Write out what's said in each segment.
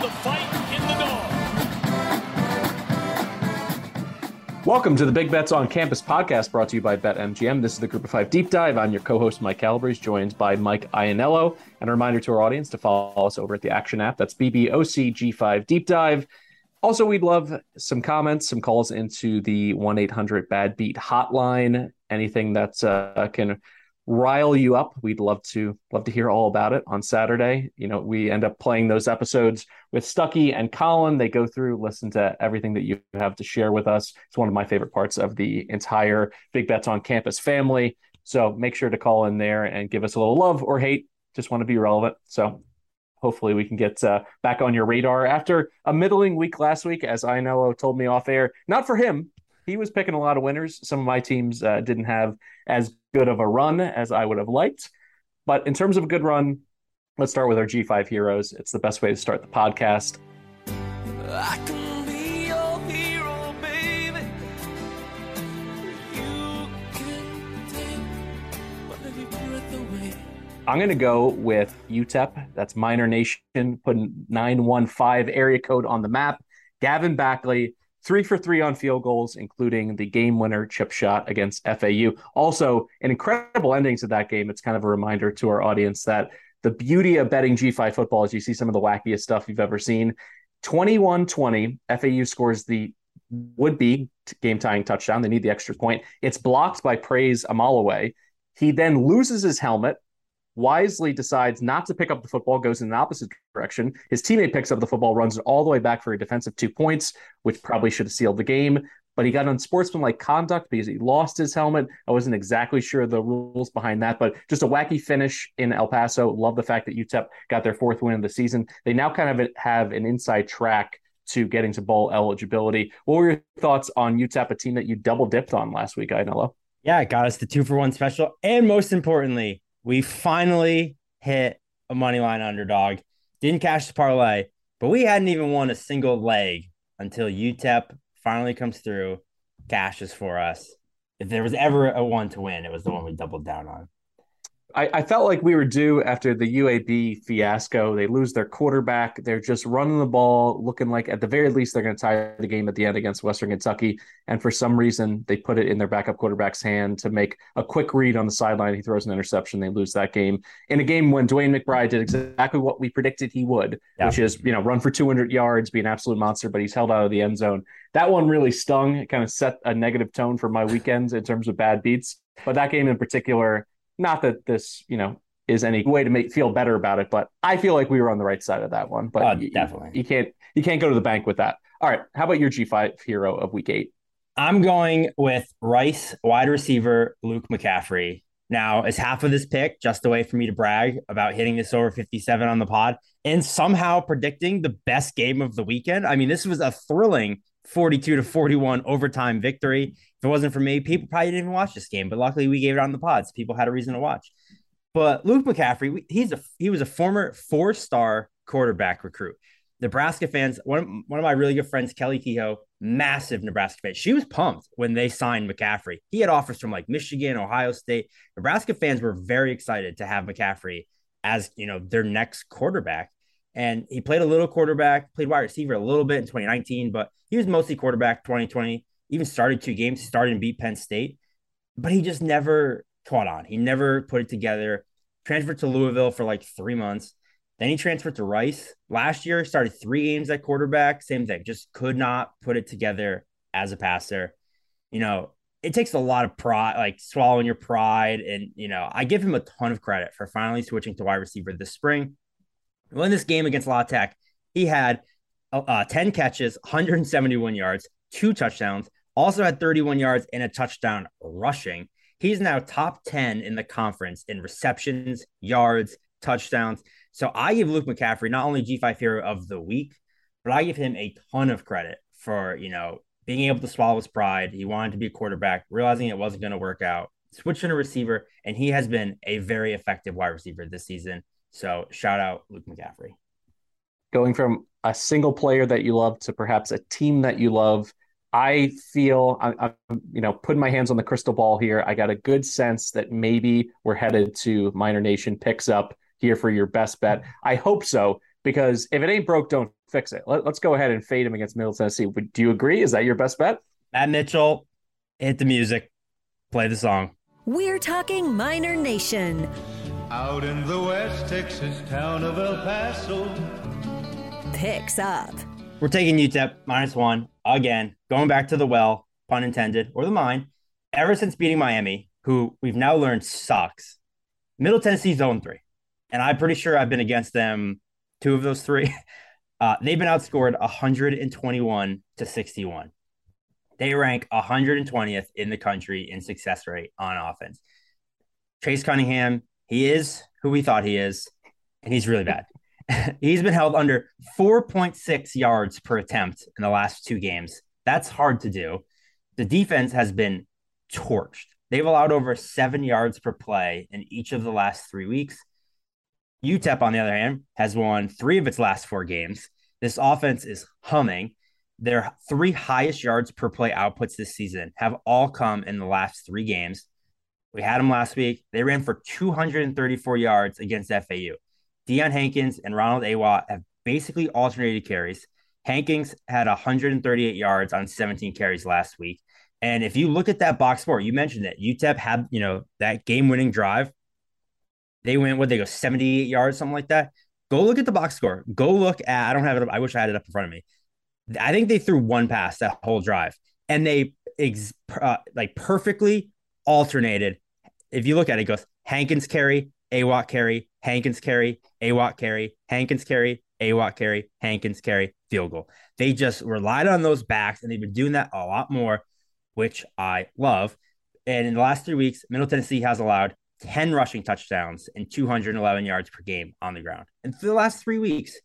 The fight in the dog. Welcome to the Big Bets on Campus podcast brought to you by BetMGM. This is the Group of Five Deep Dive. I'm your co host, Mike Calabrese, joined by Mike Ianniello. And a reminder to our audience to follow us over at the Action app. That's BBOCG5 Deep Dive. Also, we'd love some comments, some calls into the 1 800 Bad Beat hotline. Anything that uh, can rile you up. We'd love to love to hear all about it on saturday. You know we end up playing those episodes with stuckey and colin. They go through listen to everything that you have to share with us. It's one of my favorite parts of the entire big bets on campus family. So make sure to call in there and give us a little love or hate. Just want to be relevant. So hopefully we can get uh, back on your radar after a middling week last week. As Ianniello told me off air not for him. He was picking a lot of winners. Some of my teams uh, didn't have as good of a run as I would have liked. But in terms of a good run, let's start with our G5 heroes. It's the best way to start the podcast. I can be your hero, baby. You can take my breath away. I'm going to go with UTEP. That's Miner Nation, putting 915 area code on the map. Gavin Baechle, three for three on field goals, including the game winner chip shot against FAU. Also, an incredible ending to that game. It's kind of a reminder to our audience that the beauty of betting G5 football is you see some of the wackiest stuff you've ever seen. 21 20, FAU scores the would be game tying touchdown. They need the extra point. It's blocked by Praise Amalaway. He then loses his helmet, wisely decides not to pick up the football, goes in the opposite direction. His teammate picks up the football, runs it all the way back for a defensive two points, which probably should have sealed the game. But he got unsportsmanlike conduct because he lost his helmet. I wasn't exactly sure the rules behind that, but just a wacky finish in El Paso. Love the fact that UTEP got their fourth win of the season. They now kind of have an inside track to getting to bowl eligibility. What were your thoughts on UTEP, a team that you double dipped on last week, Ianniello? Yeah, it got us the two for one special. And most importantly, we finally hit a money line underdog. Didn't cash the parlay, but we hadn't even won a single leg until UTEP finally comes through, cashes for us. If there was ever a one to win, it was the one we doubled down on. I, I, felt like we were due after the UAB fiasco. They lose their quarterback. They're just running the ball, looking like at the very least they're going to tie the game at the end against Western Kentucky. And for some reason, they put it in their backup quarterback's hand to make a quick read on the sideline. He throws an interception. They lose that game in a game when Dwayne McBride did exactly what we predicted he would, yeah. which is you know run for 200 yards, be an absolute monster. But he's held out of the end zone. That one really stung. It kind of set a negative tone for my weekends in terms of bad beats. But that game in particular not that this, you know, is any way to make feel better about it, but I feel like we were on the right side of that one. But uh, you, definitely, you can't you can't go to the bank with that. All right, how about your G five hero of week eight? I'm going with Rice wide receiver Luke McCaffrey. Now, is half of this pick just a way for me to brag about hitting this over 57 on the pod and somehow predicting the best game of the weekend? I mean, this was a thrilling 42 to 41 overtime victory. If it wasn't for me, people probably didn't even watch this game, but luckily we gave it on the pods. People had a reason to watch. But Luke McCaffrey, he's a he was a former four-star quarterback recruit. Nebraska fans, one of, one of my really good friends, Kelly Kehoe, massive Nebraska fan. She was pumped when they signed McCaffrey. He had offers from like Michigan, Ohio State. Nebraska fans were very excited to have McCaffrey as you know their next quarterback. And he played a little quarterback, played wide receiver a little bit in 2019, but he was mostly quarterback 2020. Even started two games, started and beat Penn State, but he just never caught on. He never put it together. Transferred to Louisville for like three months. Then he transferred to Rice. Last year, started three games at quarterback. Same thing, just could not put it together as a passer. You know, it takes a lot of pride, like swallowing your pride. And, you know, I give him a ton of credit for finally switching to wide receiver this spring. Well, in this game against La Tech, he had uh, 10 catches, 171 yards, two touchdowns, also had 31 yards and a touchdown rushing. He's now top 10 in the conference in receptions, yards, touchdowns. So I give Luke McCaffrey not only G5 hero of the week, but I give him a ton of credit for, you know, being able to swallow his pride. He wanted to be a quarterback, realizing it wasn't going to work out, switching a receiver, and he has been a very effective wide receiver this season. So shout out Luke McCaffrey. Going from a single player that you love to perhaps a team that you love. I feel I'm, I'm, you know, putting my hands on the crystal ball here. I got a good sense that maybe we're headed to Miner Nation picks up here for your best bet. I hope so because if it ain't broke, don't fix it. Let, us go ahead and fade him against Middle Tennessee. Do you agree? Is that your best bet? Matt Mitchell, hit the music, play the song. We're talking Miner Nation. Out in the West Texas town of El Paso. Picks up. We're taking UTEP minus one again, going back to the well, pun intended, or the mine. Ever since beating Miami, who we've now learned sucks, Middle Tennessee zone three. And I'm pretty sure I've been against them two of those three. Uh, they've been outscored 121 to 61. They rank 120th in the country in success rate on offense. Chase Cunningham, he is who we thought he is, and he's really bad. he's been held under 4.6 yards per attempt in the last two games. That's hard to do. The defense has been torched. They've allowed over seven yards per play in each of the last three weeks. UTEP, on the other hand, has won three of its last four games. This offense is humming. Their three highest yards per play outputs this season have all come in the last three games. We had them last week. They ran for 234 yards against FAU. Deion Hankins and Ronald Awatt have basically alternated carries. Hankins had 138 yards on 17 carries last week. And if you look at that box score, you mentioned that UTEP had, you know, that game winning drive they went, what they go, 78 yards, something like that. Go look at the box score. Go look at, I don't have it up. I wish I had it up in front of me. I think they threw one pass that whole drive and they ex, uh, like perfectly alternated. If you look at it, it goes Hankins carry, Awatt carry, Hankins carry, Awatt carry, Hankins carry, Awatt carry, Hankins carry, field goal. They just relied on those backs and they've been doing that a lot more, which I love. And in the last three weeks, Middle Tennessee has allowed 10 rushing touchdowns and 211 yards per game on the ground. And for the last three weeks,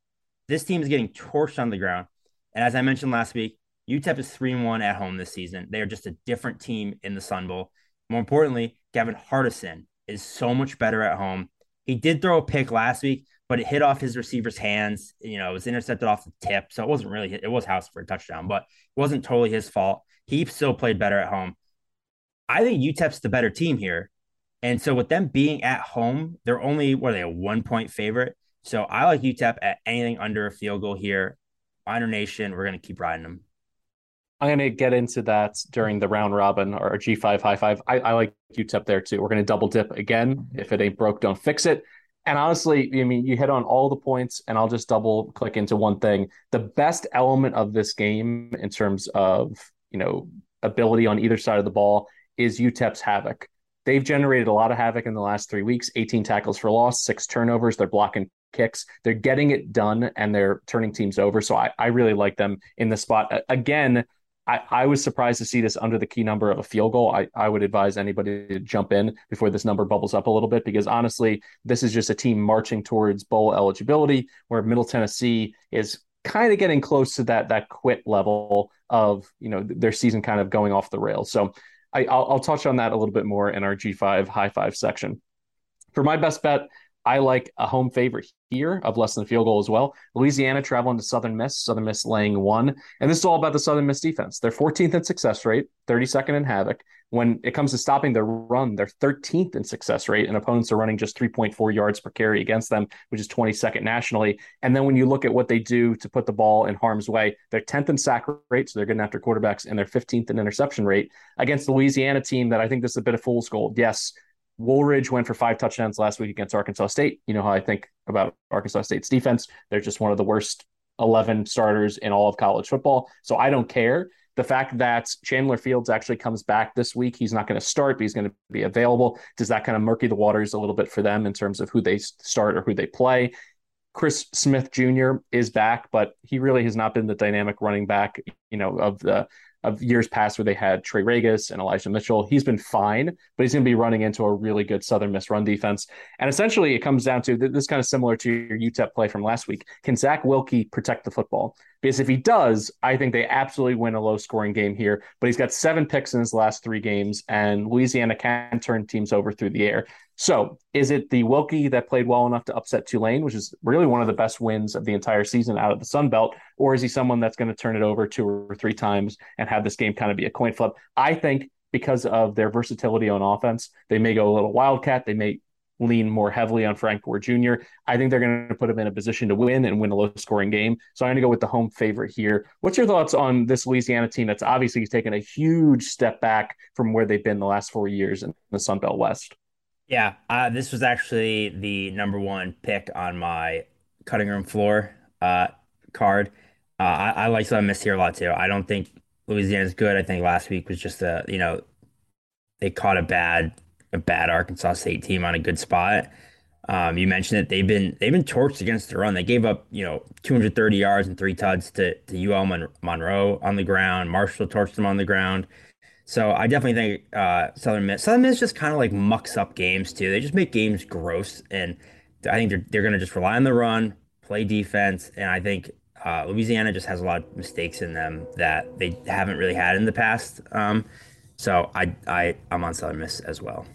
this team is getting torched on the ground. And as I mentioned last week, UTEP is 3 1 at home this season. They are just a different team in the Sun Bowl. More importantly, Gavin Hardison is so much better at home. He did throw a pick last week, but it hit off his receiver's hands. You know, it was intercepted off the tip. So it wasn't really, it was house for a touchdown, but it wasn't totally his fault. He still played better at home. I think UTEP's the better team here. And so with them being at home, they're only what are they a one point favorite. So I like UTEP at anything under a field goal here. Miner Nation, we're gonna keep riding them. I'm going to get into that during the round robin or G5 high five. I, I like UTEP there too. We're going to double dip again. If it ain't broke, don't fix it. And honestly, I mean, you hit on all the points, and I'll just double click into one thing. The best element of this game in terms of, you know, ability on either side of the ball is UTEP's havoc. They've generated a lot of havoc in the last three weeks 18 tackles for loss, six turnovers. They're blocking kicks. They're getting it done and they're turning teams over. So I, I really like them in the spot. Again, I, I was surprised to see this under the key number of a field goal. I, I would advise anybody to jump in before this number bubbles up a little bit because honestly, this is just a team marching towards bowl eligibility where Middle Tennessee is kind of getting close to that that quit level of you know their season kind of going off the rails. So I, will I'll touch on that a little bit more in our G5 high five section. For my best bet, I like a home favorite here of less than a field goal as well. Louisiana traveling to Southern Miss, Southern Miss laying one. And this is all about the Southern Miss defense. They're 14th in success rate, 32nd in havoc. When it comes to stopping the run, they're 13th in success rate, and opponents are running just 3.4 yards per carry against them, which is 22nd nationally. And then when you look at what they do to put the ball in harm's way, they're 10th in sack rate, so they're getting after quarterbacks, and they're 15th in interception rate against the Louisiana team that I think this is a bit of fool's gold. Yes, Wooldridge went for five touchdowns last week against Arkansas State. You know how I think about Arkansas State's defense. They're just one of the worst 11 starters in all of college football. So I don't care. The fact that Chandler Fields actually comes back this week, he's not going to start, but he's going to be available. Does that kind of murky the waters a little bit for them in terms of who they start or who they play? Chris Smith Jr. is back, but he really has not been the dynamic running back, you know, of the of years past where they had Trey Ragas and Elijah Mitchell. He's been fine, but he's going to be running into a really good Southern Miss run defense. And essentially, it comes down to this kind of similar to your UTEP play from last week. Can Zach Wilcke protect the football? Because if he does, I think they absolutely win a low scoring game here. But he's got seven picks in his last three games, and Louisiana can turn teams over through the air. So is it the Wilcke that played well enough to upset Tulane, which is really one of the best wins of the entire season out of the Sun Belt? Or is he someone that's going to turn it over two or three times and have this game kind of be a coin flip? I think because of their versatility on offense, they may go a little wildcat. They may lean more heavily on Frank Gore Jr. I think they're going to put him in a position to win and win a low scoring game. So I'm going to go with the home favorite here. What's your thoughts on this Louisiana team that's obviously taken a huge step back from where they've been the last four years in the Sun Belt West? Yeah, uh, this was actually the number one pick on my cutting room floor uh, card. Uh, I, I like Southern Miss here a lot too. I don't think Louisiana's good. I think last week was just a you know they caught a bad a bad Arkansas State team on a good spot. Um, you mentioned it; they've been they've been torched against the run. They gave up you know 230 yards and three tuds to to UL Mon- Monroe on the ground. Marshall torched them on the ground. So I definitely think uh, Southern Miss. Southern Miss just kind of like mucks up games too. They just make games gross, and I think they're they're going to just rely on the run, play defense, and I think uh, Louisiana just has a lot of mistakes in them that they haven't really had in the past. Um, so I I I'm on Southern Miss as well.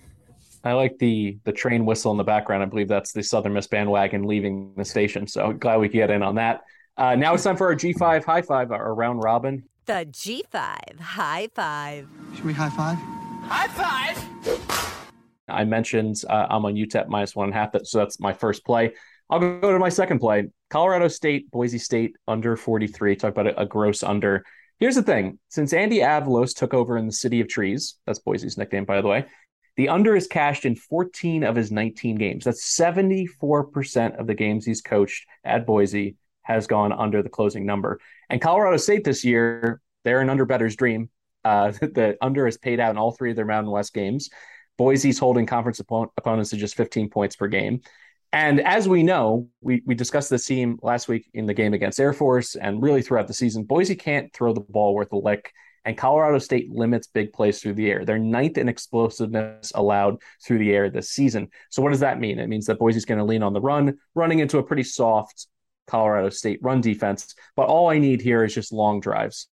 I like the the train whistle in the background. I believe that's the Southern Miss bandwagon leaving the station. So glad we could get in on that. Uh, now it's time for our G5 high five, our round robin. The G5 High Five. Should we high five? High five! I mentioned uh, I'm on UTEP minus one and a half, so that's my first play. I'll go to my second play. Colorado State, Boise State under 43. Talk about a, a gross under. Here's the thing: since Andy Avalos took over in the City of Trees, that's Boise's nickname, by the way. The under is cashed in 14 of his 19 games. That's 74% of the games he's coached at Boise has gone under the closing number. And Colorado State this year, they're an under better's dream. Uh, the under is paid out in all three of their Mountain West games. Boise's holding conference opponent, opponents to just 15 points per game. And as we know, we, we discussed this team last week in the game against Air Force and really throughout the season. Boise can't throw the ball worth a lick, and Colorado State limits big plays through the air. They're ninth in explosiveness allowed through the air this season. So, what does that mean? It means that Boise's going to lean on the run, running into a pretty soft Colorado State run defense. But all I need here is just long drives.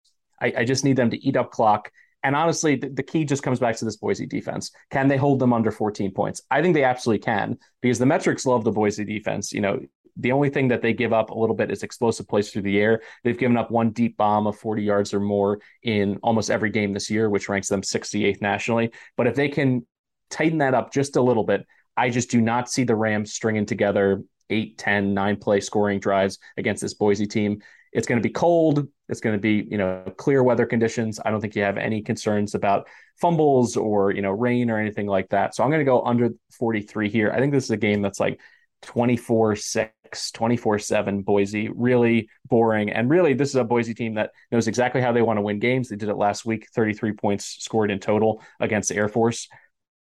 I, I just need them to eat up clock. And honestly, the, the, key just comes back to this Boise defense. Can they hold them under 14 points? I think they absolutely can because the metrics love the Boise defense. You know, the only thing that they give up a little bit is explosive plays through the air. They've given up one deep bomb of 40 yards or more in almost every game this year, which ranks them 68th nationally. But if they can tighten that up just a little bit, I just do not see the Rams stringing together eight, 10, nine play scoring drives against this Boise team. It's going to be cold. It's going to be, you know, clear weather conditions. I don't think you have any concerns about fumbles or, you know, rain or anything like that. So I'm going to go under 43 here. I think this is a game that's like 24 6, 24 7 Boise. Really boring. And really, this is a Boise team that knows exactly how they want to win games. They did it last week, 33 points scored in total against Air Force.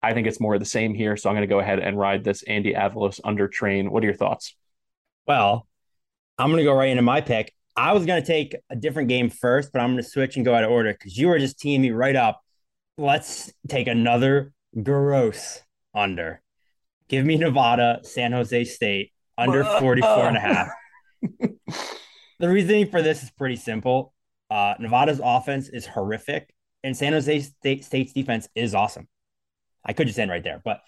I think it's more of the same here. So I'm going to go ahead and ride this Andy Avalos under train. What are your thoughts? Well, I'm going to go right into my pick. I was going to take a different game first, but I'm going to switch and go out of order because you were just teeing me right up. Let's take another gross under. Give me Nevada, San Jose State under 44 and a half. the reasoning for this is pretty simple. Uh, Nevada's offense is horrific, and San Jose State, State's defense is awesome. I could just end right there, but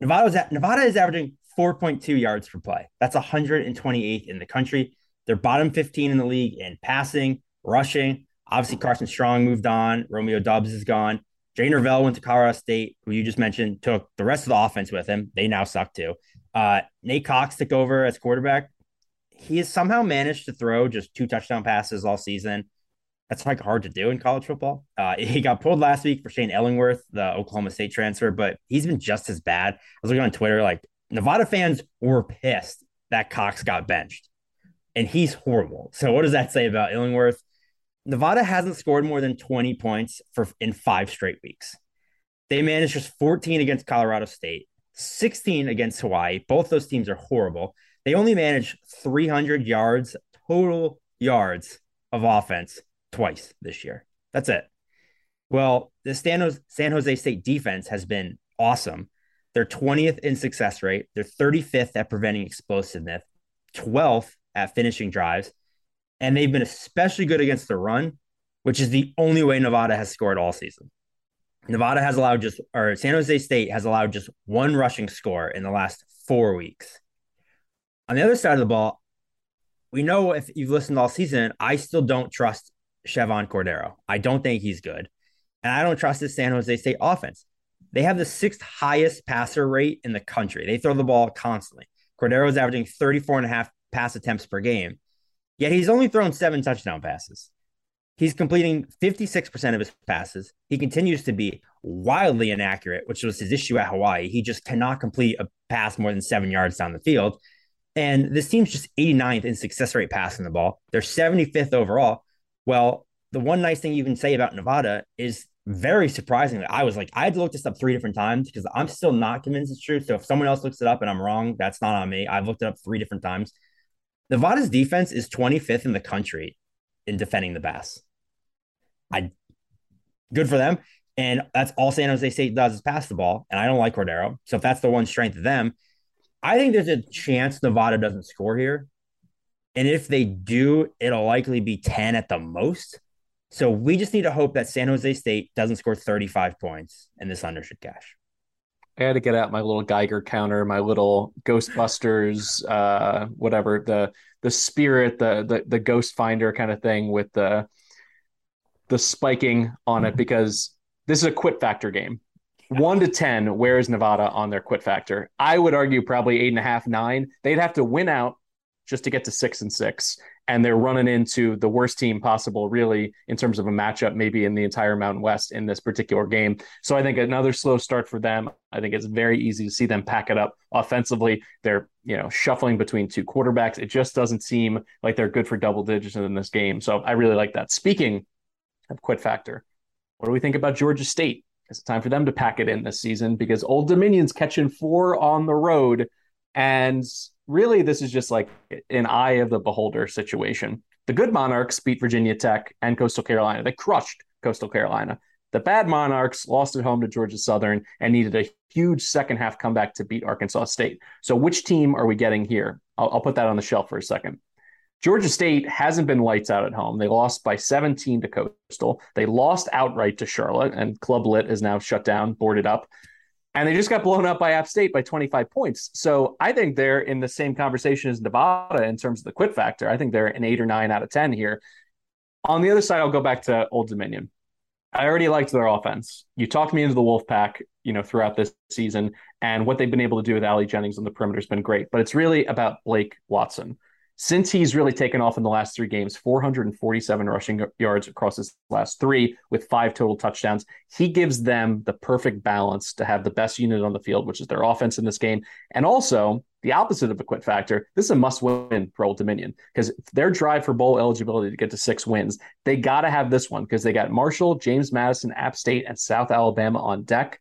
Nevada at, Nevada is averaging 4.2 yards per play. That's 128th in the country. They're bottom 15 in the league in passing, rushing. Obviously, Carson Strong moved on. Romeo Doubs is gone. Jay Norvell went to Colorado State, who you just mentioned, took the rest of the offense with him. They now suck too. Uh, Nate Cox took over as quarterback. He has somehow managed to throw just two touchdown passes all season. That's like hard to do in college football. Uh, he got pulled last week for Shane Illingworth, the Oklahoma State transfer, but he's been just as bad. I was looking on Twitter, like Nevada fans were pissed that Cox got benched, and he's horrible. So what does that say about Illingworth? Nevada hasn't scored more than 20 points for in five straight weeks. They managed just 14 against Colorado State, 16 against Hawaii. Both those teams are horrible. They only managed 300 yards total yards of offense twice this year. That's it. Well, the San Jose, State defense has been awesome. They're 20th in success rate. They're 35th at preventing explosiveness, 12th at finishing drives. And they've been especially good against the run, which is the only way Nevada has scored all season. Nevada has allowed just, or San Jose State has allowed just one rushing score in the last four weeks. On the other side of the ball, we know if you've listened all season, I still don't trust Chevan Cordeiro. I don't think he's good. And I don't trust the San Jose State offense. They have the sixth highest passer rate in the country. They throw the ball constantly. Cordeiro is averaging 34 and a half pass attempts per game, yet he's only thrown seven touchdown passes. He's completing 56% of his passes. He continues to be wildly inaccurate, which was his issue at Hawaii. He just cannot complete a pass more than seven yards down the field. And this team's just 89th in success rate passing the ball. They're 75th overall. Well, the one nice thing you can say about Nevada is very surprisingly, I was like, I had to look this up three different times because I'm still not convinced it's true. So if someone else looks it up and I'm wrong, that's not on me. I've looked it up three different times. Nevada's defense is 25th in the country in defending the pass. I good for them. And that's all San Jose State does is pass the ball. And I don't like Cordeiro. So if that's the one strength of them, I think there's a chance Nevada doesn't score here. And if they do, it'll likely be 10 at the most. So we just need to hope that San Jose State doesn't score 35 points and this under should cash. I had to get out my little Geiger counter, my little Ghostbusters, uh, whatever the the spirit, the the the Ghost Finder kind of thing with the the spiking on it because this is a quit factor game. One to ten, where is Nevada on their quit factor? I would argue probably eight and a half, nine. They'd have to win out just to get to six and six and they're running into the worst team possible, really, in terms of a matchup, maybe in the entire Mountain West in this particular game. So I think another slow start for them. I think it's very easy to see them pack it up offensively. They're, you know, shuffling between two quarterbacks. It just doesn't seem like they're good for double digits in this game. So I really like that. Speaking of quit factor, what do we think about Georgia State? It's time for them to pack it in this season because Old Dominion's catching four on the road. And really this is just like an eye of the beholder situation. The good Monarchs beat Virginia Tech and Coastal Carolina. They crushed Coastal Carolina. The bad Monarchs lost at home to Georgia Southern and needed a huge second half comeback to beat Arkansas State. So, which team are we getting here? I'll, I'll put that on the shelf for a second. Georgia State hasn't been lights out at home. They lost by 17 to Coastal. They lost outright to Charlotte, and Club Lit is now shut down, boarded up and they just got blown up by App State by 25 points. So I think they're in the same conversation as Nevada in terms of the quit factor. I think they're an eight or nine out of 10 here. On the other side, I'll go back to Old Dominion. I already liked their offense. You talked me into the Wolfpack, you know, throughout this season, and what they've been able to do with Ali Jennings on the perimeter has been great. But it's really about Blake Watson since he's really taken off in the last three games 447 rushing yards across his last three with five total touchdowns he gives them the perfect balance to have the best unit on the field which is their offense in this game. And also the opposite of a quit factor this is a must win for old dominion because their drive for bowl eligibility to get to six wins they got to have this one because they got marshall james madison app state and south alabama on deck.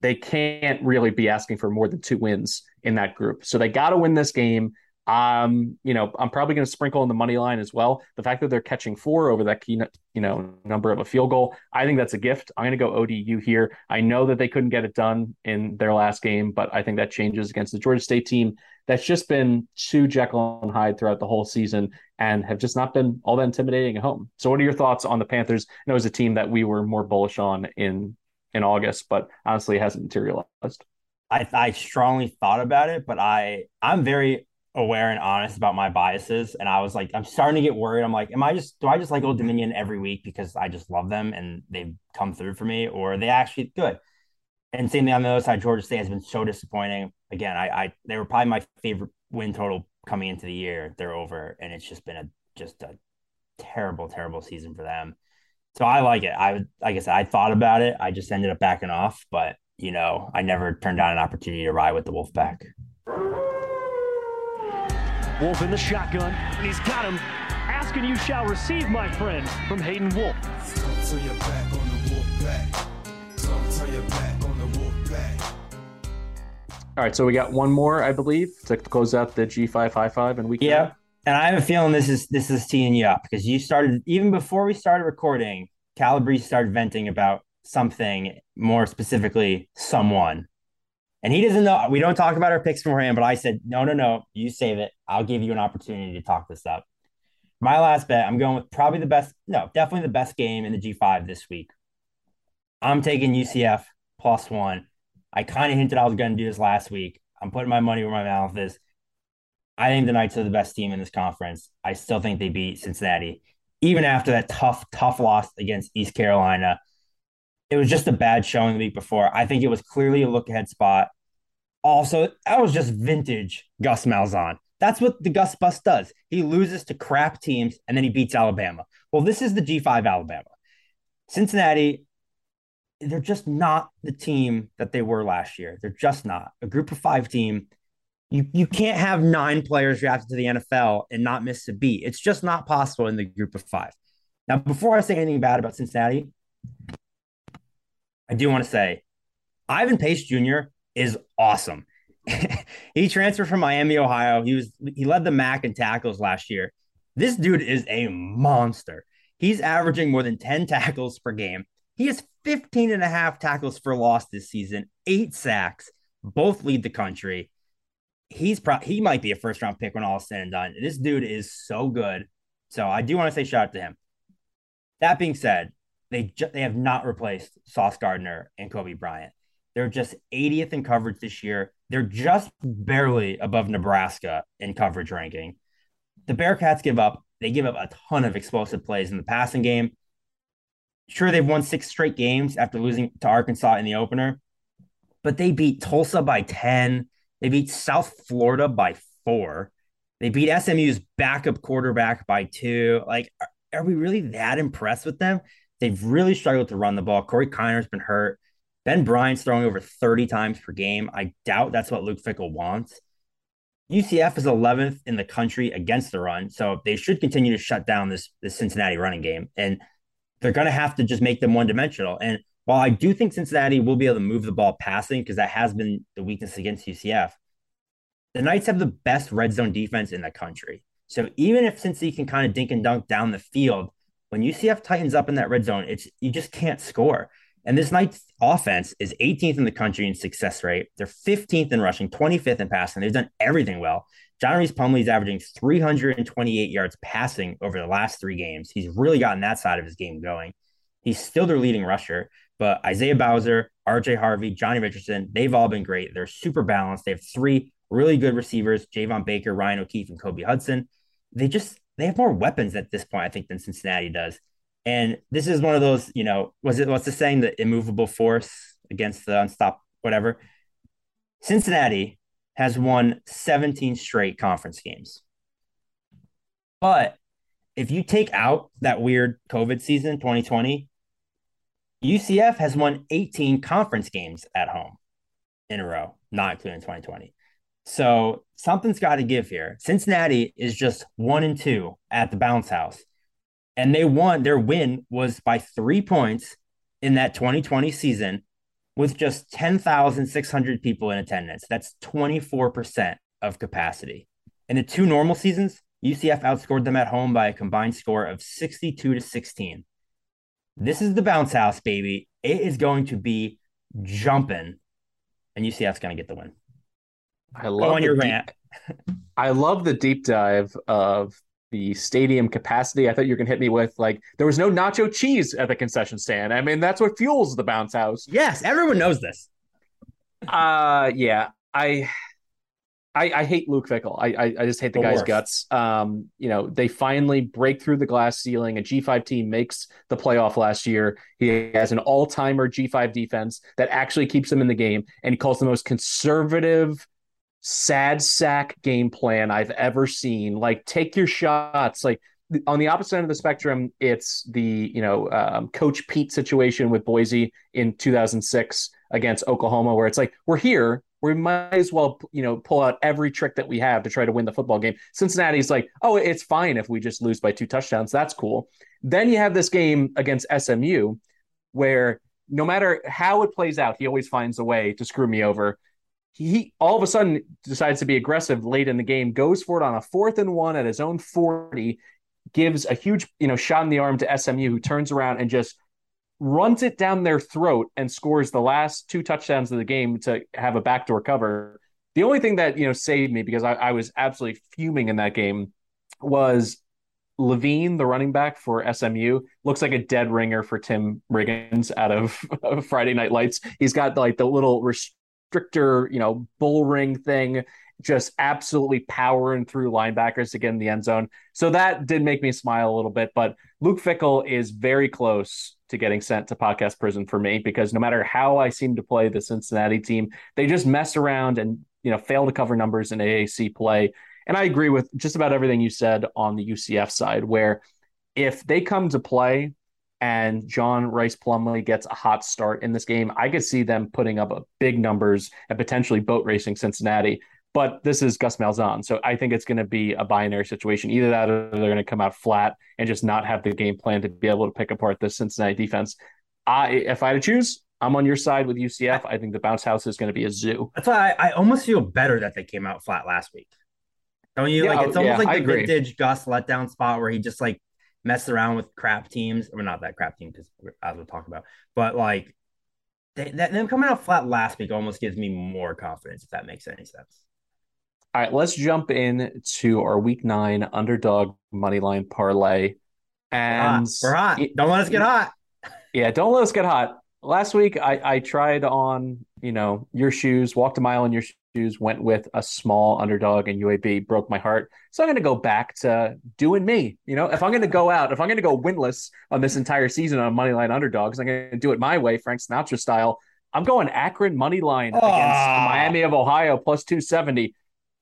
They can't really be asking for more than two wins in that group. So they got to win this game um, you know, I'm probably going to sprinkle in the money line as well. The fact that they're catching four over that key, you know, number of a field goal, I think that's a gift. I'm going to go ODU here. I know that they couldn't get it done in their last game, but I think that changes against the Georgia State team that's just been too Jekyll and Hyde throughout the whole season and have just not been all that intimidating at home. So, what are your thoughts on the Panthers? I know it was a team that we were more bullish on in in August, but honestly, it hasn't materialized. I, I strongly thought about it, but I I'm very aware and honest about my biases. And I was like, I'm starting to get worried. I'm like, am I just, do I just like Old Dominion every week because I just love them and they've come through for me or they actually good? And same thing on the other side, Georgia State has been so disappointing. Again, I, I, they were probably my favorite win total coming into the year. They're over and it's just been a, just a terrible, terrible season for them. So I like it. I would, like I said, I thought about it. I just ended up backing off, but you know, I never turned down an opportunity to ride with the Wolfpack. Wolf in the shotgun, and he's got him. Asking you shall receive, my friend, from Hayden Wolff. All right, so we got one more, I believe, to close out the G5 High Five and week. Yeah. nine. And I have a feeling this is this is teeing you up because you started even before we started recording, Calabrese started venting about something more specifically someone. And he doesn't know we don't talk about our picks beforehand, but I said, no, no, no, you save it. I'll give you an opportunity to talk this up. My last bet, I'm going with probably the best, no, definitely the best game in the G5 this week. I'm taking UCF plus one. I kind of hinted I was going to do this last week. I'm putting my money where my mouth is. I think the Knights are the best team in this conference. I still think they beat Cincinnati, even after that tough, tough loss against East Carolina. It was just a bad showing the week before. I think it was clearly a look ahead spot. Also, that was just vintage Gus Malzahn. That's what the Gus Bus does. He loses to crap teams and then he beats Alabama. Well, this is the G5 Alabama. Cincinnati, they're just not the team that they were last year. They're just not a group of five team. You you can't have nine players drafted to the NFL and not miss a beat. It's just not possible in the group of five. Now, before I say anything bad about Cincinnati, I do want to say Ivan Pace Jr. is awesome. he transferred from Miami, Ohio. He was he led the MAC in tackles last year. This dude is a monster. He's averaging more than 10 tackles per game. He has 15 and a half tackles for loss this season, eight sacks, both lead the country. He's pro- he might be a first round pick when all is said and done. This dude is so good. So I do want to say shout out to him. That being said, they ju- they have not replaced Sauce Gardner and Coby Bryant. They're just 80th in coverage this year. They're just barely above Nebraska in coverage ranking. The Bearcats give up. They give up a ton of explosive plays in the passing game. Sure, they've won six straight games after losing to Arkansas in the opener, but they beat Tulsa by 10. They beat South Florida by four. They beat SMU's backup quarterback by two. Like, are, are we really that impressed with them? They've really struggled to run the ball. Corey Kiner's been hurt. Ben Bryant's throwing over 30 times per game. I doubt that's what Luke Fickell wants. UCF is 11th in the country against the run, so they should continue to shut down this, this Cincinnati running game. And they're going to have to just make them one dimensional. And while I do think Cincinnati will be able to move the ball passing, because that has been the weakness against UCF, the Knights have the best red zone defense in the country. So even if Cincy can kind of dink and dunk down the field, when UCF tightens up in that red zone, it's you just can't score. And this Knights offense is 18th in the country in success rate. They're 15th in rushing, 25th in passing. They've done everything well. John Rhys Plumlee is averaging 328 yards passing over the last three games. He's really gotten that side of his game going. He's still their leading rusher, but Isaiah Bowser, RJ Harvey, Johnny Richardson, they've all been great. They're super balanced. They have three really good receivers, Javon Baker, Ryan O'Keefe, and Kobe Hudson. They just they have more weapons at this point, I think, than Cincinnati does. And this is one of those, you know, was it what's the saying, the immovable force against the unstoppable, whatever. Cincinnati has won 17 straight conference games. But if you take out that weird COVID season, 2020, UCF has won 18 conference games at home in a row, not including 2020. So something's got to give here. Cincinnati is just one and two at the bounce house. And they won, their win was by three points in that 2020 season with just 10,600 people in attendance. That's 24% of capacity. In the two normal seasons, UCF outscored them at home by a combined score of 62 to 16. This is the bounce house, baby. It is going to be jumping, and UCF's going to get the win. I Go love on your deep- rant. I love the deep dive of the stadium capacity. I thought you were gonna hit me with like there was no nacho cheese at the concession stand. I mean, that's what fuels the bounce house. Yes, everyone knows this. Uh yeah. I I, I hate Luke Fickell. I, I I just hate the The guy's worst. guts. Um, you know, they finally break through the glass ceiling. A G5 team makes the playoff last year. He has an all-timer G5 defense that actually keeps him in the game, and he calls the most conservative sad sack game plan I've ever seen. Like, take your shots. Like on the opposite end of the spectrum, it's the you know um, Coach Pete situation with Boise in 2006 against Oklahoma, where it's like we're here, we might as well you know pull out every trick that we have to try to win the football game. Cincinnati's like, oh, it's fine if we just lose by two touchdowns. That's cool. Then you have this game against SMU, where no matter how it plays out, he always finds a way to screw me over he all of a sudden decides to be aggressive late in the game, goes for it on a fourth and one at his own 40, gives a huge, you know, shot in the arm to SMU, who turns around and just runs it down their throat and scores the last two touchdowns of the game to have a backdoor cover. The only thing that, you know, saved me because I, I was absolutely fuming in that game was Lavine, the running back for SMU, looks like a dead ringer for Tim Riggins out of, Friday Night Lights. He's got like the little restrictor, you know, bull ring thing, just absolutely powering through linebackers to get in the end zone. So that did make me smile a little bit. But Luke Fickell is very close to getting sent to podcast prison for me because no matter how I seem to play the Cincinnati team, they just mess around and you know fail to cover numbers in AAC play. And I agree with just about everything you said on the UCF side, where if they come to play and John Rhys Plumlee gets a hot start in this game, I could see them putting up big numbers and potentially boat racing Cincinnati. But this is Gus Malzahn, so I think it's going to be a binary situation. Either that, or they're going to come out flat and just not have the game plan to be able to pick apart this Cincinnati defense. I, if I had to choose, I'm on your side with UCF. I think the bounce house is going to be a zoo. That's why I, I almost feel better that they came out flat last week. Don't you? Yeah, like it's oh, almost yeah, like the vintage Gus letdown spot where he just like messed around with crap teams. Or not that crap team because as we'll talk about, but like they, that, them coming out flat last week almost gives me more confidence if that makes any sense. All right, let's jump in to our week nine underdog money line parlay. And We're hot. Don't let us get hot. Yeah, don't let us get hot. Last week I, I tried on, you know, your shoes, walked a mile in your shoes, went with a small underdog and UAB broke my heart. So I'm gonna go back to doing me. You know, if I'm gonna go out, if I'm gonna go winless on this entire season on money line underdogs, I'm gonna do it my way, Frank Sinatra style. I'm going Akron money line against Ah. Miami of Ohio plus 270.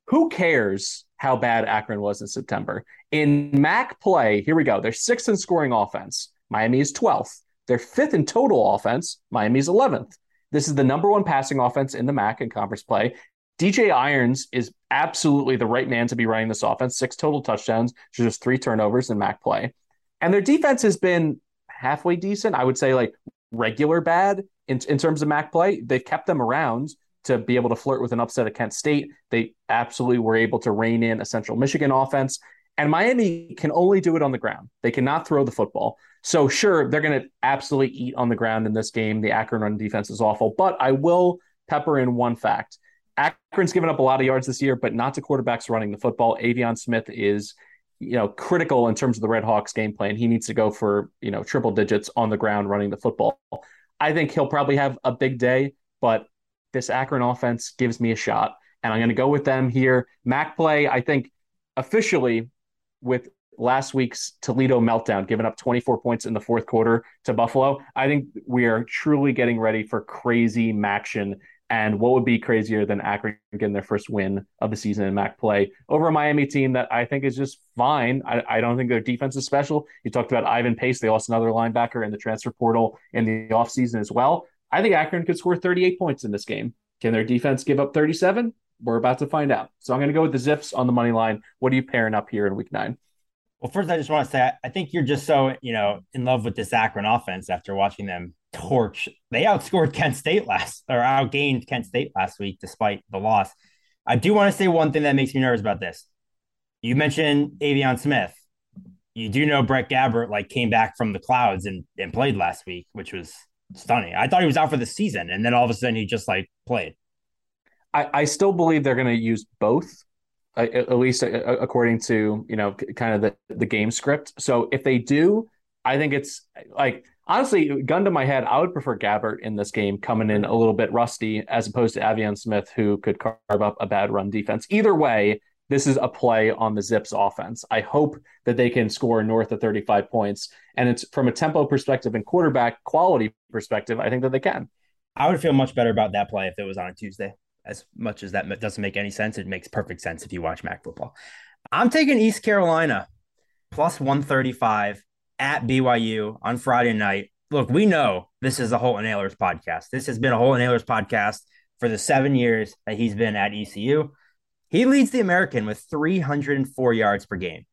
Who cares how bad Akron was in September? In MAC play, here we go. They're sixth in scoring offense. Miami is 12th. They're fifth in total offense. Miami's 11th. This is the number one passing offense in the MAC in conference play. DJ Irons is absolutely the right man to be running this offense. Six total touchdowns, just three turnovers in MAC play. And their defense has been halfway decent. I would say like regular bad in, in terms of MAC play. They've kept them around to be able to flirt with an upset at Kent State. They absolutely were able to rein in a Central Michigan offense. And Miami can only do it on the ground. They cannot throw the football. So, sure, they're going to absolutely eat on the ground in this game. The Akron run defense is awful. But I will pepper in one fact Akron's given up a lot of yards this year, but not to quarterbacks running the football. Aveon Smith is you know critical in terms of the Red Hawks game plan. He needs to go for you know triple digits on the ground running the football. I think he'll probably have a big day, but this Akron offense gives me a shot, and I'm going to go with them here. Mac play, I think officially with last week's Toledo meltdown, giving up 24 points in the fourth quarter to Buffalo. I think we are truly getting ready for crazy MACtion. And what would be crazier than Akron getting their first win of the season in MAC play over a Miami team that I think is just fine. I, I don't think their defense is special. You talked about Ivan Pace. They lost another linebacker in the transfer portal in the offseason as well. I think Akron could score 38 points in this game. Can their defense give up 37? We're about to find out. So I'm going to go with the Zips on the money line. What are you pairing up here in week nine? Well, first, I just want to say I think you're just so you know in love with this Akron offense after watching them torch. They outscored Kent State last or outgained Kent State last week despite the loss. I do want to say one thing that makes me nervous about this. You mentioned Aveon Smith. You do know Brett Gabbert like came back from the clouds and, and played last week, which was stunning. I thought he was out for the season, and then all of a sudden he just like played. I, I still believe they're going to use both, at least according to you know kind of the the game script. So if they do, I think it's like honestly, gun to my head, I would prefer Gabbert in this game coming in a little bit rusty as opposed to Aveon Smith, who could carve up a bad run defense. Either way, this is a play on the Zips offense. I hope that they can score north of 35 points. And it's from a tempo perspective and quarterback quality perspective, I think that they can. I would feel much better about that play if it was on a Tuesday. As much as that doesn't make any sense, it makes perfect sense if you watch MAC football. I'm taking East Carolina plus 135 at BYU on Friday night. Look, we know this is a Holton Ahlers podcast. This has been a Holton Ahlers podcast for the seven years that he's been at ECU. He leads the American with 304 yards per game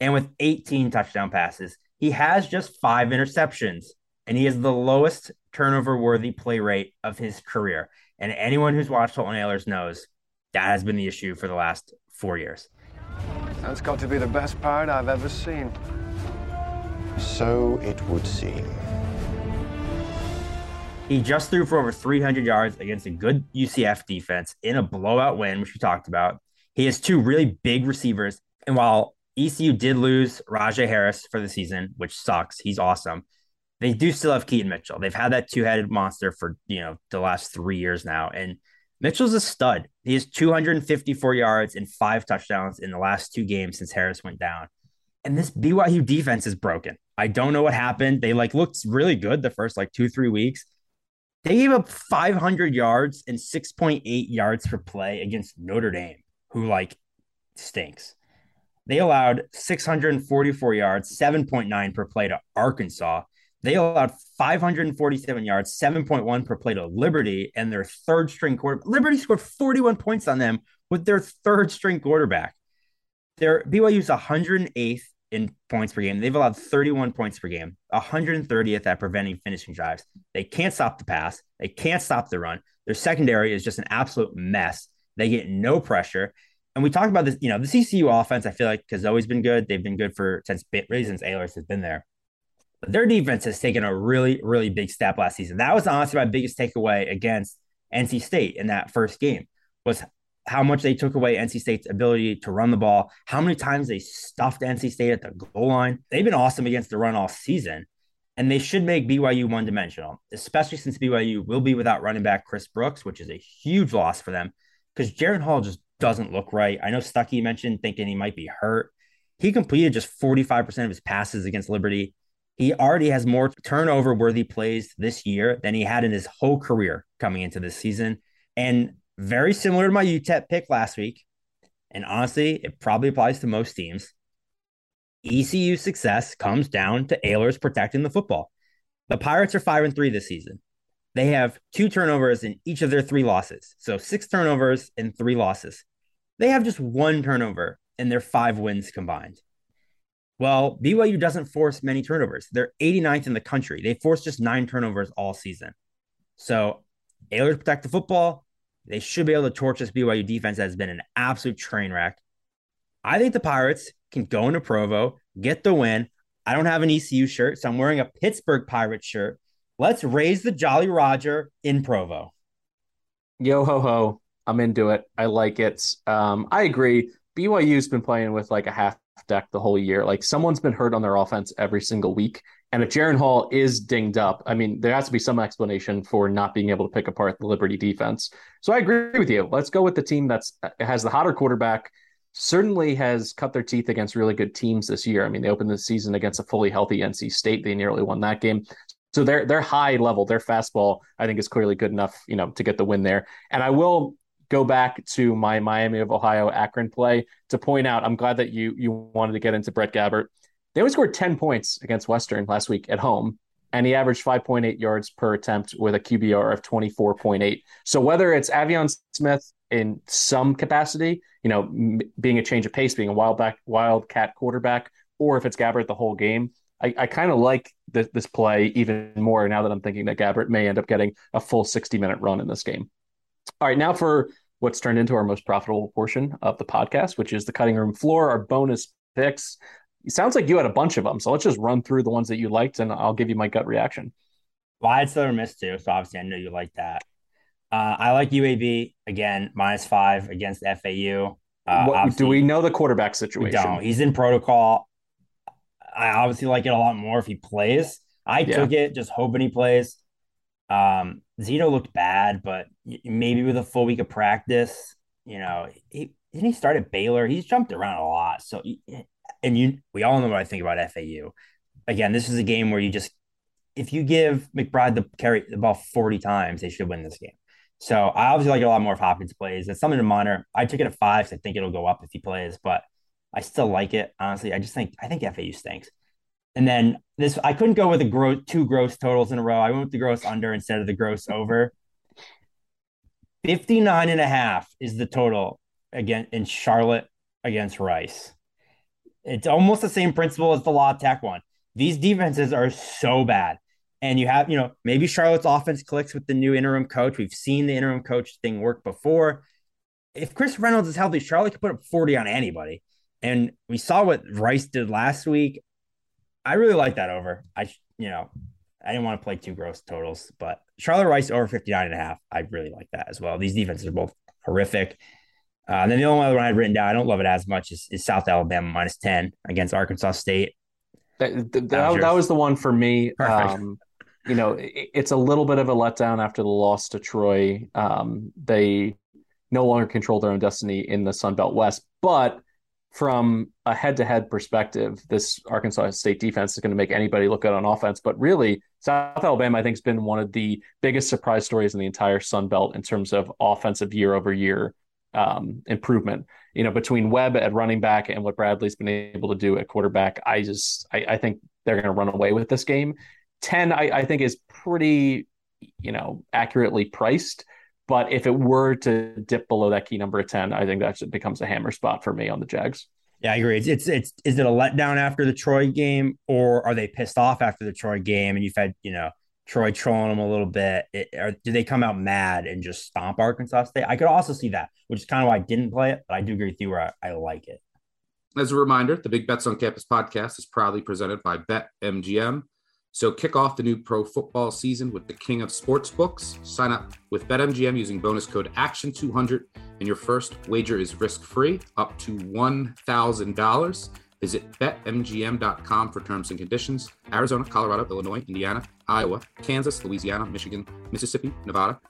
and with 18 touchdown passes. He has just five interceptions and he has the lowest turnover worthy play rate of his career. And anyone who's watched Holton Ahlers knows that has been the issue for the last four years. That's got to be the best part I've ever seen. So it would seem. He just threw for over 300 yards against a good UCF defense in a blowout win, which we talked about. He has two really big receivers. And while ECU did lose Rahjai Harris for the season, which sucks, he's awesome. They do still have Keaton Mitchell. They've had that two-headed monster for, you know, the last three years now. And Mitchell's a stud. He has 254 yards and five touchdowns in the last two games since Harris went down. And this BYU defense is broken. I don't know what happened. They like looked really good the first like two, three weeks. They gave up 500 yards and 6.8 yards per play against Notre Dame, who like stinks. They allowed 644 yards, 7.9 per play to Arkansas. They allowed 547 yards, 7.1 per play to Liberty, and their third string quarterback. Liberty scored 41 points on them with their third string quarterback. Their BYU's 108th in points per game. They've allowed 31 points per game, 130th at preventing finishing drives. They can't stop the pass. They can't stop the run. Their secondary is just an absolute mess. They get no pressure. And we talked about this, you know, the ECU offense, I feel like has always been good. They've been good for since really since Ahlers has been there. Their defense has taken a really, really big step last season. That was honestly my biggest takeaway against NC State in that first game was how much they took away NC State's ability to run the ball, how many times they stuffed NC State at the goal line. They've been awesome against the run all season, and they should make BYU one dimensional, especially since BYU will be without running back Chris Brooks, which is a huge loss for them because Jaren Hall just doesn't look right. I know Stuckey mentioned thinking he might be hurt. He completed just 45% of his passes against Liberty. He already has more turnover worthy plays this year than he had in his whole career coming into this season. And very similar to my UTEP pick last week. And honestly, it probably applies to most teams. ECU success comes down to Ahlers protecting the football. The Pirates are five and three this season. They have two turnovers in each of their three losses. So six turnovers and three losses. They have just one turnover in their five wins combined. Well, BYU doesn't force many turnovers. They're 89th in the country. They force just nine turnovers all season. So Ahlers protect the football. They should be able to torch this BYU defense that has been an absolute train wreck. I think the Pirates can go into Provo, get the win. I don't have an ECU shirt, so I'm wearing a Pittsburgh Pirates shirt. Let's raise the Jolly Roger in Provo. Yo ho ho. I'm into it. I like it. Um, I agree. BYU's been playing with like a half deck the whole year. Like someone's been hurt on their offense every single week. And if Jaren Hall is dinged up, I mean, there has to be some explanation for not being able to pick apart the Liberty defense. So I agree with you. Let's go with the team that's has the hotter quarterback. Certainly has cut their teeth against really good teams this year. I mean, they opened the season against a fully healthy NC State. They nearly won that game. So their their high level, their fastball, I think is clearly good enough, you know, to get the win there. And I will go back to my Miami of Ohio Akron play to point out. I'm glad that you you wanted to get into Brett Gabbert they only scored 10 points against Western last week at home, and he averaged 5.8 yards per attempt with a QBR of 24.8. So whether it's Aveon Smith in some capacity, you know, m- being a change of pace, being a wild back, wildcat quarterback, or if it's Gabbert the whole game, I, I kind of like this, this play even more now that I'm thinking that Gabbert may end up getting a full 60 minute run in this game. All right, now for what's turned into our most profitable portion of the podcast, which is the cutting room floor, our bonus picks. It sounds like you had a bunch of them. So let's just run through the ones that you liked and I'll give you my gut reaction. Well, I had Southern Miss too. So obviously I know you like that. Uh, I like UAB again, minus five against FAU. Uh, what, do we know the quarterback situation? don't. He's in protocol. I obviously like it a lot more if he plays. I yeah. took it just hoping he plays. Um, Zeno looked bad, but maybe with a full week of practice, you know, he didn't he start at Baylor. He's jumped around a lot, so and you we all know what I think about FAU. Again, this is a game where you just if you give McBride the carry the ball 40 times, they should win this game. So I obviously like it a lot more if Hopkins plays. It's something to monitor. I took it at five, so I think it'll go up if he plays, but I still like it. Honestly, I just think I think FAU stinks. And then this I couldn't go with a gross two gross totals in a row. I went with the gross under instead of the gross over. 59 and a half is the total again in Charlotte against Rice. It's almost the same principle as the La Tech one. These defenses are so bad. And you have, you know, maybe Charlotte's offense clicks with the new interim coach. We've seen the interim coach thing work before. If Chris Reynolds is healthy, Charlotte could put up 40 on anybody. And we saw what Rice did last week. I really like that over. I, you know, I didn't want to play two gross totals, but Charlotte Rice over 59 and a half. I really like that as well. These defenses are both horrific. Uh, and then the only other one I had written down, I don't love it as much, is, is South Alabama minus 10 against Arkansas State. That, that, that, was, that was the one for me. Um, you know, it, it's a little bit of a letdown after the loss to Troy. Um, they no longer control their own destiny in the Sun Belt West, but from a head-to-head perspective, this Arkansas State defense is going to make anybody look good on offense. But really, South Alabama, I think, has been one of the biggest surprise stories in the entire Sun Belt in terms of offensive year-over-year um, improvement. You know, between Webb at running back and what Bradley's been able to do at quarterback, I just I, I think they're going to run away with this game. Ten, I, I think, is pretty, you know, accurately priced. But if it were to dip below that key number of 10, I think that becomes a hammer spot for me on the Jags. Yeah, I agree. It's, it's, it's, is it a letdown after the Troy game or are they pissed off after the Troy game and you've had, you know, Troy trolling them a little bit? It, or do they come out mad and just stomp Arkansas State? I could also see that, which is kind of why I didn't play it, but I do agree with you where I, I like it. As a reminder, the Big Bets on Campus podcast is proudly presented by BetMGM. So kick off the new pro football season with the king of sports books. Sign up with BetMGM using bonus code ACTION200 and your first wager is risk-free up to $1,000. Visit betmgm.com for terms and conditions. Arizona, Colorado, Illinois, Indiana, Iowa, Kansas, Louisiana, Michigan, Mississippi, Nevada,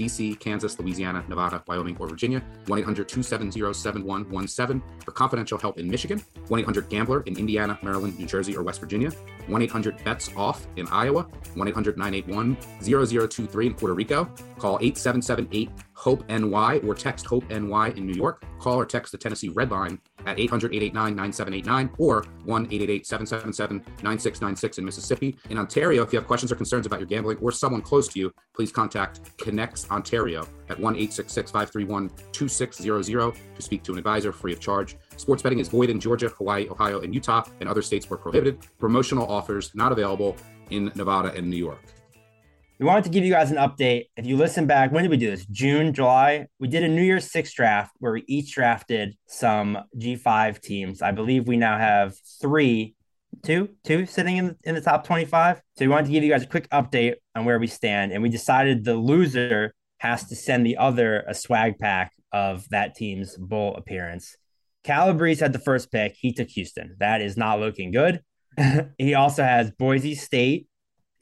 DC, Kansas, Louisiana, Nevada, Wyoming, or Virginia. 1 800 270 7117 for confidential help in Michigan. 1 800 Gambler in Indiana, Maryland, New Jersey, or West Virginia. 1 800 Bets Off in Iowa. 1 800 981 0023 in Puerto Rico. Call 8778 HOPE NY or text HOPE NY in New York. Call or text the Tennessee Red Line at 800 889 9789 or 1 888 777 9696 in Mississippi. In Ontario, if you have questions or concerns about your gambling or someone close to you, please contact ConnexOntario at 1 866 531 2600 to speak to an advisor free of charge. Sports betting is void in Georgia, Hawaii, Ohio, and Utah, and other states where prohibited. Promotional offers not available in Nevada and New York. We wanted to give you guys an update. If you listen back, when did we do this? June, July? We did a New Year's Six draft where we each drafted some G5 teams. I believe we now have three, two, two sitting in, in the top 25. So we wanted to give you guys a quick update on where we stand. And we decided the loser has to send the other a swag pack of that team's bowl appearance. Calabrese had the first pick. He took Houston. That is not looking good. he also has Boise State.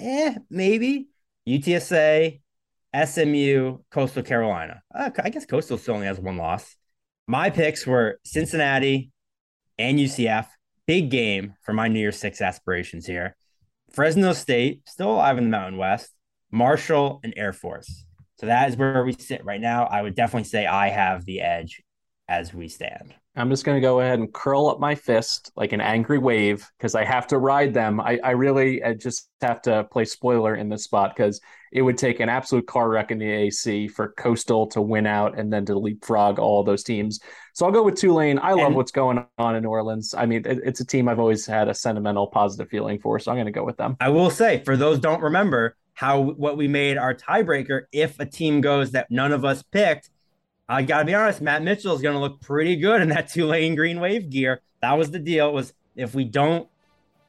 Eh, maybe. UTSA, SMU, Coastal Carolina. Uh, I guess Coastal still only has one loss. My picks were Cincinnati and UCF. Big game for my New Year's Six aspirations here. Fresno State, still alive in the Mountain West. Marshall and Air Force. So that is where we sit right now. I would definitely say I have the edge as we stand. I'm just going to go ahead and curl up my fist like an angry wave because I have to ride them. I, I really I just have to play spoiler in this spot because it would take an absolute car wreck in the AC for Coastal to win out and then to leapfrog all those teams. So I'll go with Tulane. I love and, what's going on in New Orleans. I mean, it, it's a team I've always had a sentimental, positive feeling for. So I'm going to go with them. I will say, for those don't remember how what we made our tiebreaker, if a team goes that none of us picked I got to be honest, Matt Mitchell is going to look pretty good in that Tulane green wave gear. That was the deal. Was if we don't,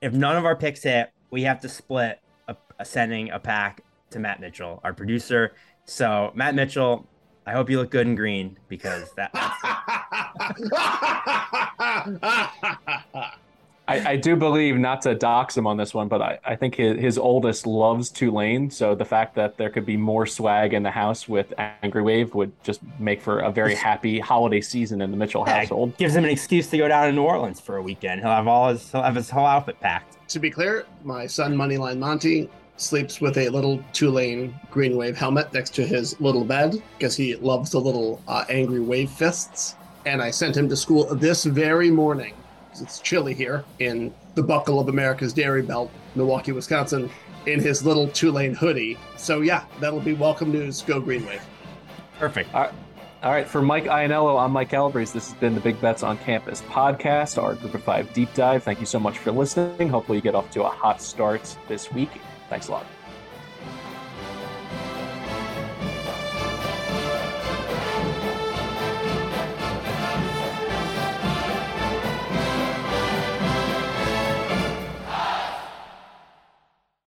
if none of our picks hit, we have to split a, a sending a pack to Matt Mitchell, our producer. So Matt Mitchell, I hope you look good in green because that. I, I, do believe not to dox him on this one, but I, I think his, his, oldest loves Tulane. So the fact that there could be more swag in the house with Angry Wave would just make for a very happy holiday season in the Mitchell yeah, household. Gives him an excuse to go down to New Orleans for a weekend. He'll have all his he'll have his whole outfit packed. To be clear, my son Moneyline Monty sleeps with a little Tulane Green Wave helmet next to his little bed because he loves the little uh, angry wave fists. And I sent him to school this very morning because it's chilly here in the buckle of America's Dairy Belt, Milwaukee, Wisconsin, in his little Tulane hoodie. So yeah, that'll be welcome news. Go Green Wave. Perfect. All right. All right, for Mike Ianniello, I'm Mike Calabrese. This has been the Big Bets on Campus podcast, our Group of Five deep dive. Thank you so much for listening. Hopefully, you get off to a hot start this week. Thanks a lot.